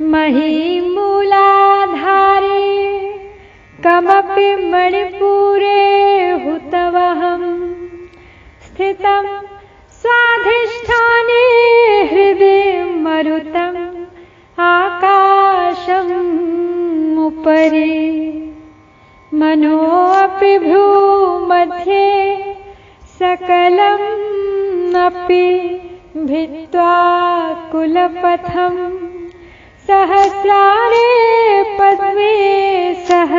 महीमूलाधारे कमपि मणिपुरे हुतवहम्। स्थितं स्वाधिष्ठाने हृदि मरुतम् आकाशम् उपरि। मनोऽपि भ्रूमध्ये सकलम् अपि भित्त्वा कुलपथम् सहस्रारे पद्मे सह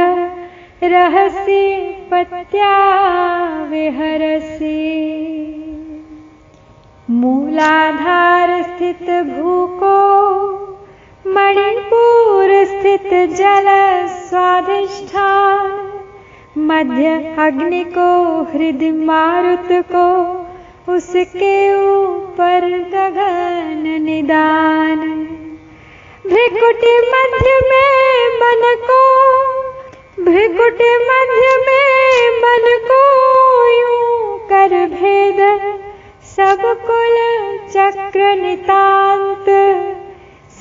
रहसि पत्या विहरसि। मूलाधार स्थित भूको, मणिपुर स्थित जल स्वाधिष्ठान, मध्य अग्नि को, हृदय मारुत को, उसके ऊपर गगन निदान। भ्रिकुटी मध्य में मन को, भ्रिकुटी मध्य में मन को यूँ कर भेद। सब कुल चक्र नितांत,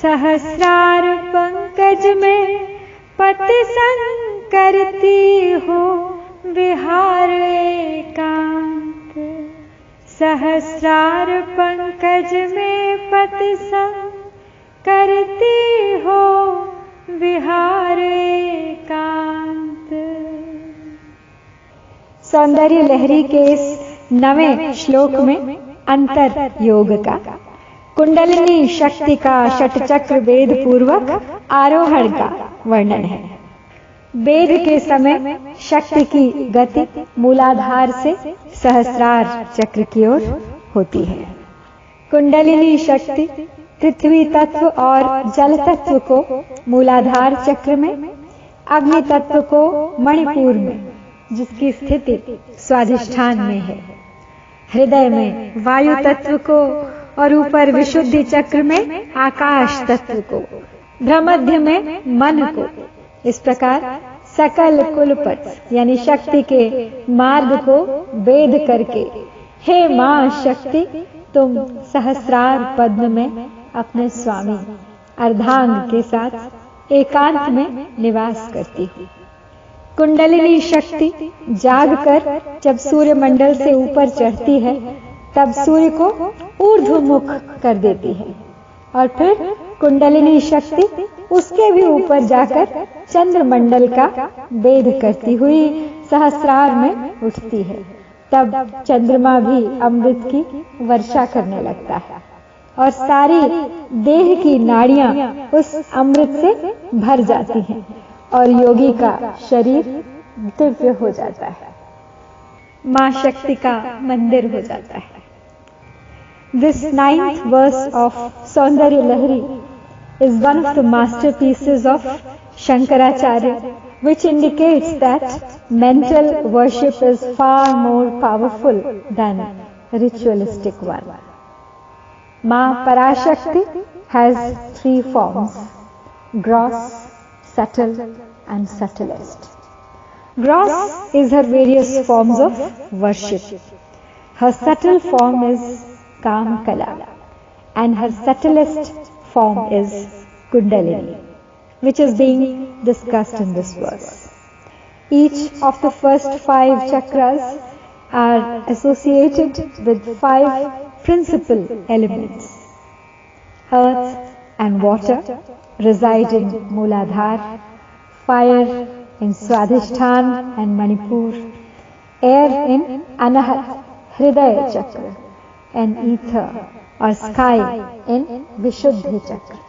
सहस्रार पंकज में पति संग करती हो विहार एकांत। सहस्रार पंकज में पति संग करती हो विहार एकांत। सौंदर्य लहरी के इस नवे श्लोक में अंतर योग का। कुंडलिनी शक्ति का षटचक्र वेद पूर्वक आरोहण का वर्णन है। वेद के समय शक्ति की गति मूलाधार से सहस्रार चक्र की ओर होती है। कुंडलिनी शक्ति पृथ्वी तत्व और जल तत्व को मूलाधार चक्र में, अग्नि तत्व को मणिपुर में, जिसकी स्थिति स्वाधिष्ठान में है। हृदय में वायु तत्व को और ऊपर विशुद्धि चक्र में आकाश तत्व को, भ्रमध्य में मन को, इस प्रकार सकल कुलपथ यानी शक्ति के मार्ग को वेद करके, हे माँ शक्ति, तुम सहस्रार पद्म में अपने स्वामी अर्धांग के साथ एकांत में निवास करती हो। कुंडलिनी शक्ति जागकर जब सूर्य मंडल से ऊपर चढ़ती है, तब सूर्य को ऊर्ध्वमुख कर देती है। और फिर कुंडलिनी शक्ति उसके भी ऊपर जाकर चंद्रमंडल का वेद करती हुई सहस्रार में उठती है। तब चंद्रमा भी अमृत की वर्षा करने लगता है। और सारी देह की नाड़ियाँ उस अमृत से भर जाती हैं और योगी का शरीर दिव्य हो जाता है। माँ शक्ति का मंदिर हो जाता है। This ninth verse of Saundarya Lahari is one of the masterpieces of Shankaracharya which indicates that mental worship is far more powerful than ritualistic वार वार Ma Parashakti has three forms gross, subtle, and subtlest. Gross is her various forms of worship. Her subtle form is Kam Kala, and her subtlest form is Kundalini, which is being discussed in this verse. Each of the first five chakras are associated with five principal elements. Earth and water reside in Mooladhar, fire in Swadhisthana and Manipur, air in Anahat, Hridaya chakra, and ether or sky in Vishuddhi chakra.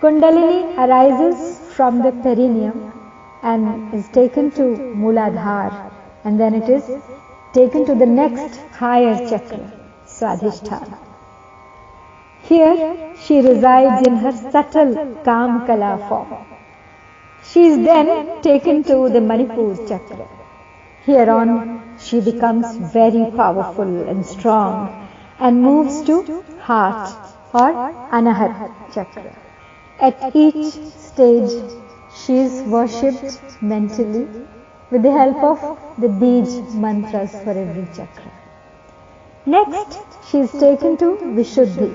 Kundalini arises from the perineum and is taken to Mooladhar and then it is taken to the next higher chakra, Swadhisthana. Here she resides in her subtle Kam Kala form. She is then taken to the Manipur chakra. Here on she becomes very powerful and strong and moves to heart or Anahat chakra. At each stage she is worshipped mentally with the help of the Bij mantras for every chakra. Next, she is taken to Vishuddhi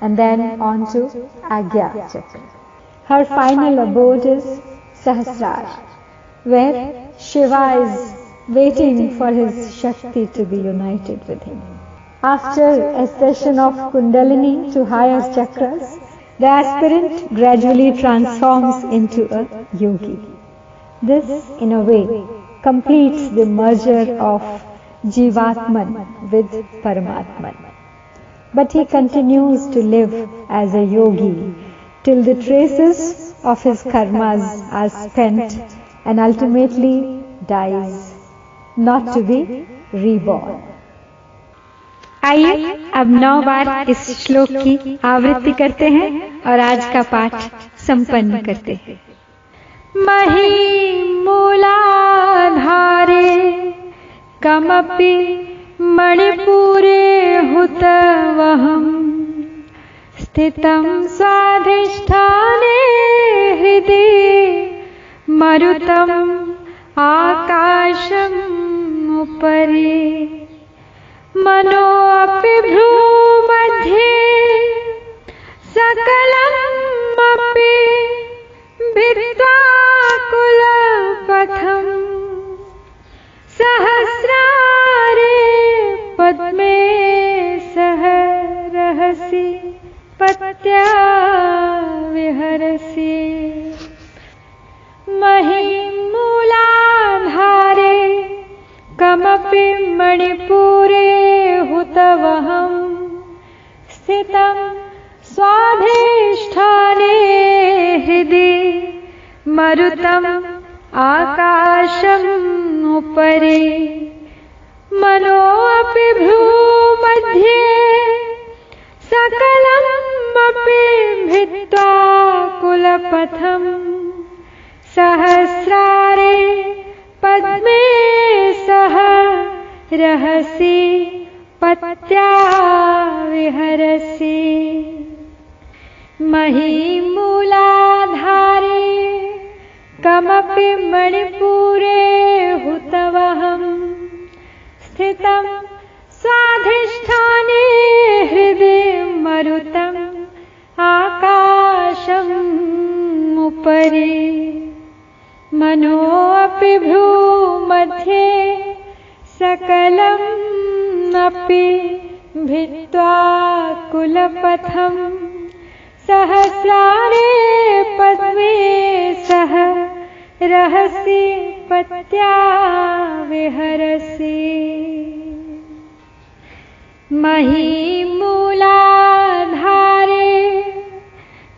and then on to Agya her final abode is Sahasrar, where Shiva is waiting for his Shakti to be united with him. After a session of Kundalini to higher chakras, the aspirant gradually transforms into a yogi. This, in a way, completes the merger of जीवात्मन with परमात्मन। But he continues to live as a yogi till the traces of his karmas are spent and ultimately dies not to be reborn आइए अब नौ बार इस श्लोक की आवृत्ति करते हैं और आज का पाठ संपन्न करते हैं। कमपि मणिपुरे हुतवहम्। स्थितं स्वाधिष्ठाने हृदि मरुतम् आकाशम् उपरि। मनोऽपि भ्रूमध्ये मणिपुरे हुतवहम् स्थितं स्वाधिष्ठाने हृदि मरुतम् आकाशम् उपरि। मनोऽपि भ्रूमध्ये सकलमपि भित्त्वा कुलपथम्। सहस्रारे पद्मे सह रहसि पत्या विहरसि। महीमूलाधारे कमपि मणिपुरे हुतवहम् कुलपथम् सहस्रारे पद्मे सह रहसि पत्या विहरसि। महीमूलाधारे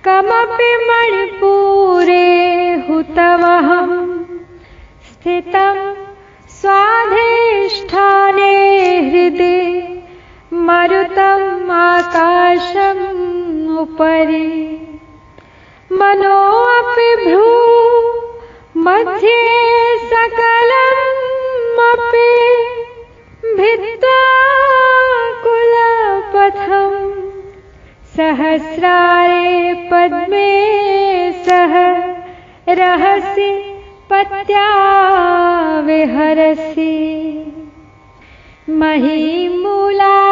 कमपि मणिपुरे हुतवहम् स्थितं स्वाधिष्ठाने आकाशम् उपरि। मनोऽपि भ्रू मध्ये भित्त्वा कुलपथम् सहस्रारे पद्मे सह रहसि पत्या विहरसि महीमूलाधारे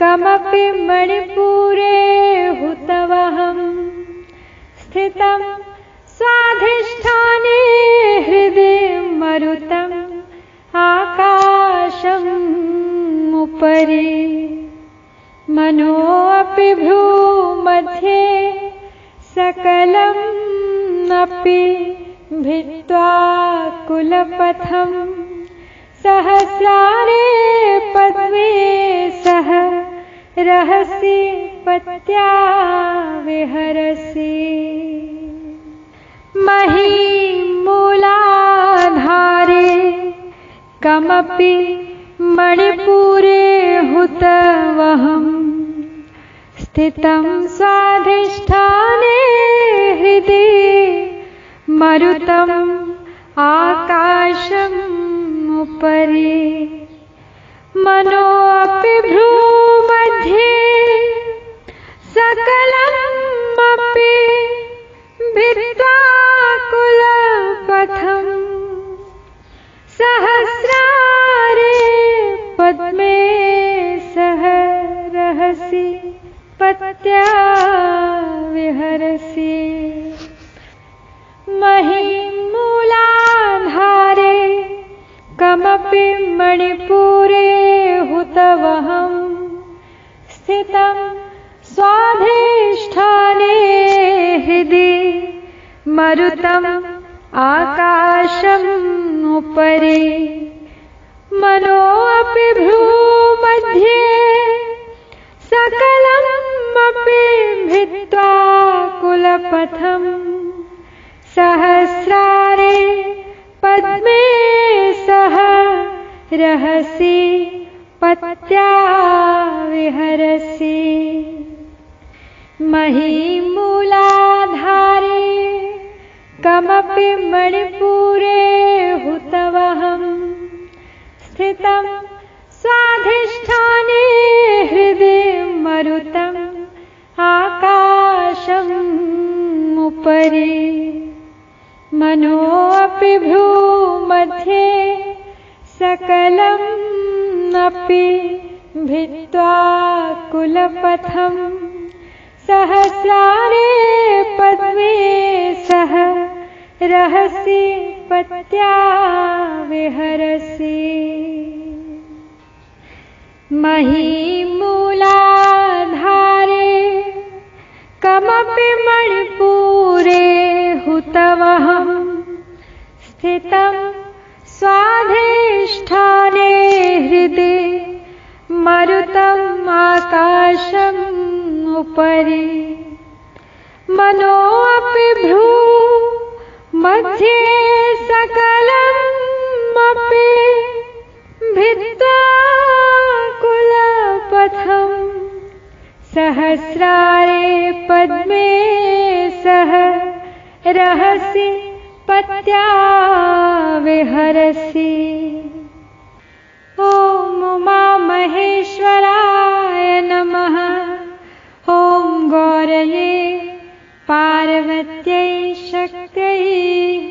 कमपि मणिपुरे हुतवहम्। स्थितं स्वाधिष्ठाने हृदि मरुतम्। आकाशम् उपरि। मनोऽपि भ्रूमध्ये सकलम् अपि भित्त्वा कुलपथम्। सहस्रारे पद्मे रहसि पत्या विहरसि महीमूलाधारे कमपि मणिपुरे हुतवहम्। स्थितं स्वाधिष्ठाने हृदि मरुतम् आकाशम् उपरि। मनोऽपि भ्रूमध्ये विहरसि महीं मूलाधारे कमपि मणिपुरे हुतवहम् स्थितं स्वाधिष्ठाने हृदि मरुतम् आकाशम् उपरि। मनोऽपि भ्रूमध्ये कुलपथम्। सहस्रारे पद्मे सह रहसि पत्या विहरसि। महीमूलाधारे कमपि मणिपुरे हुतवहम्। स्थितं कुलपथम् सहस्रारे पद्मे सह रहसि पत्या विहरसि। महीमूलाधारे कमपि मणिपुरे हुतवहम् स्थितं स्वाधिष्ठाने हृदि मरुतम् आकाशम् उपरि। मनोऽपि भ्रू मध्ये सकलमपि भित्त्वा कुलपथम्। सहस्रारे पद्मे सह रहसि पत्या विहरसि उमामहेश्वराय नमः। ॐ गौरये पार्वत्यै शक्त्यै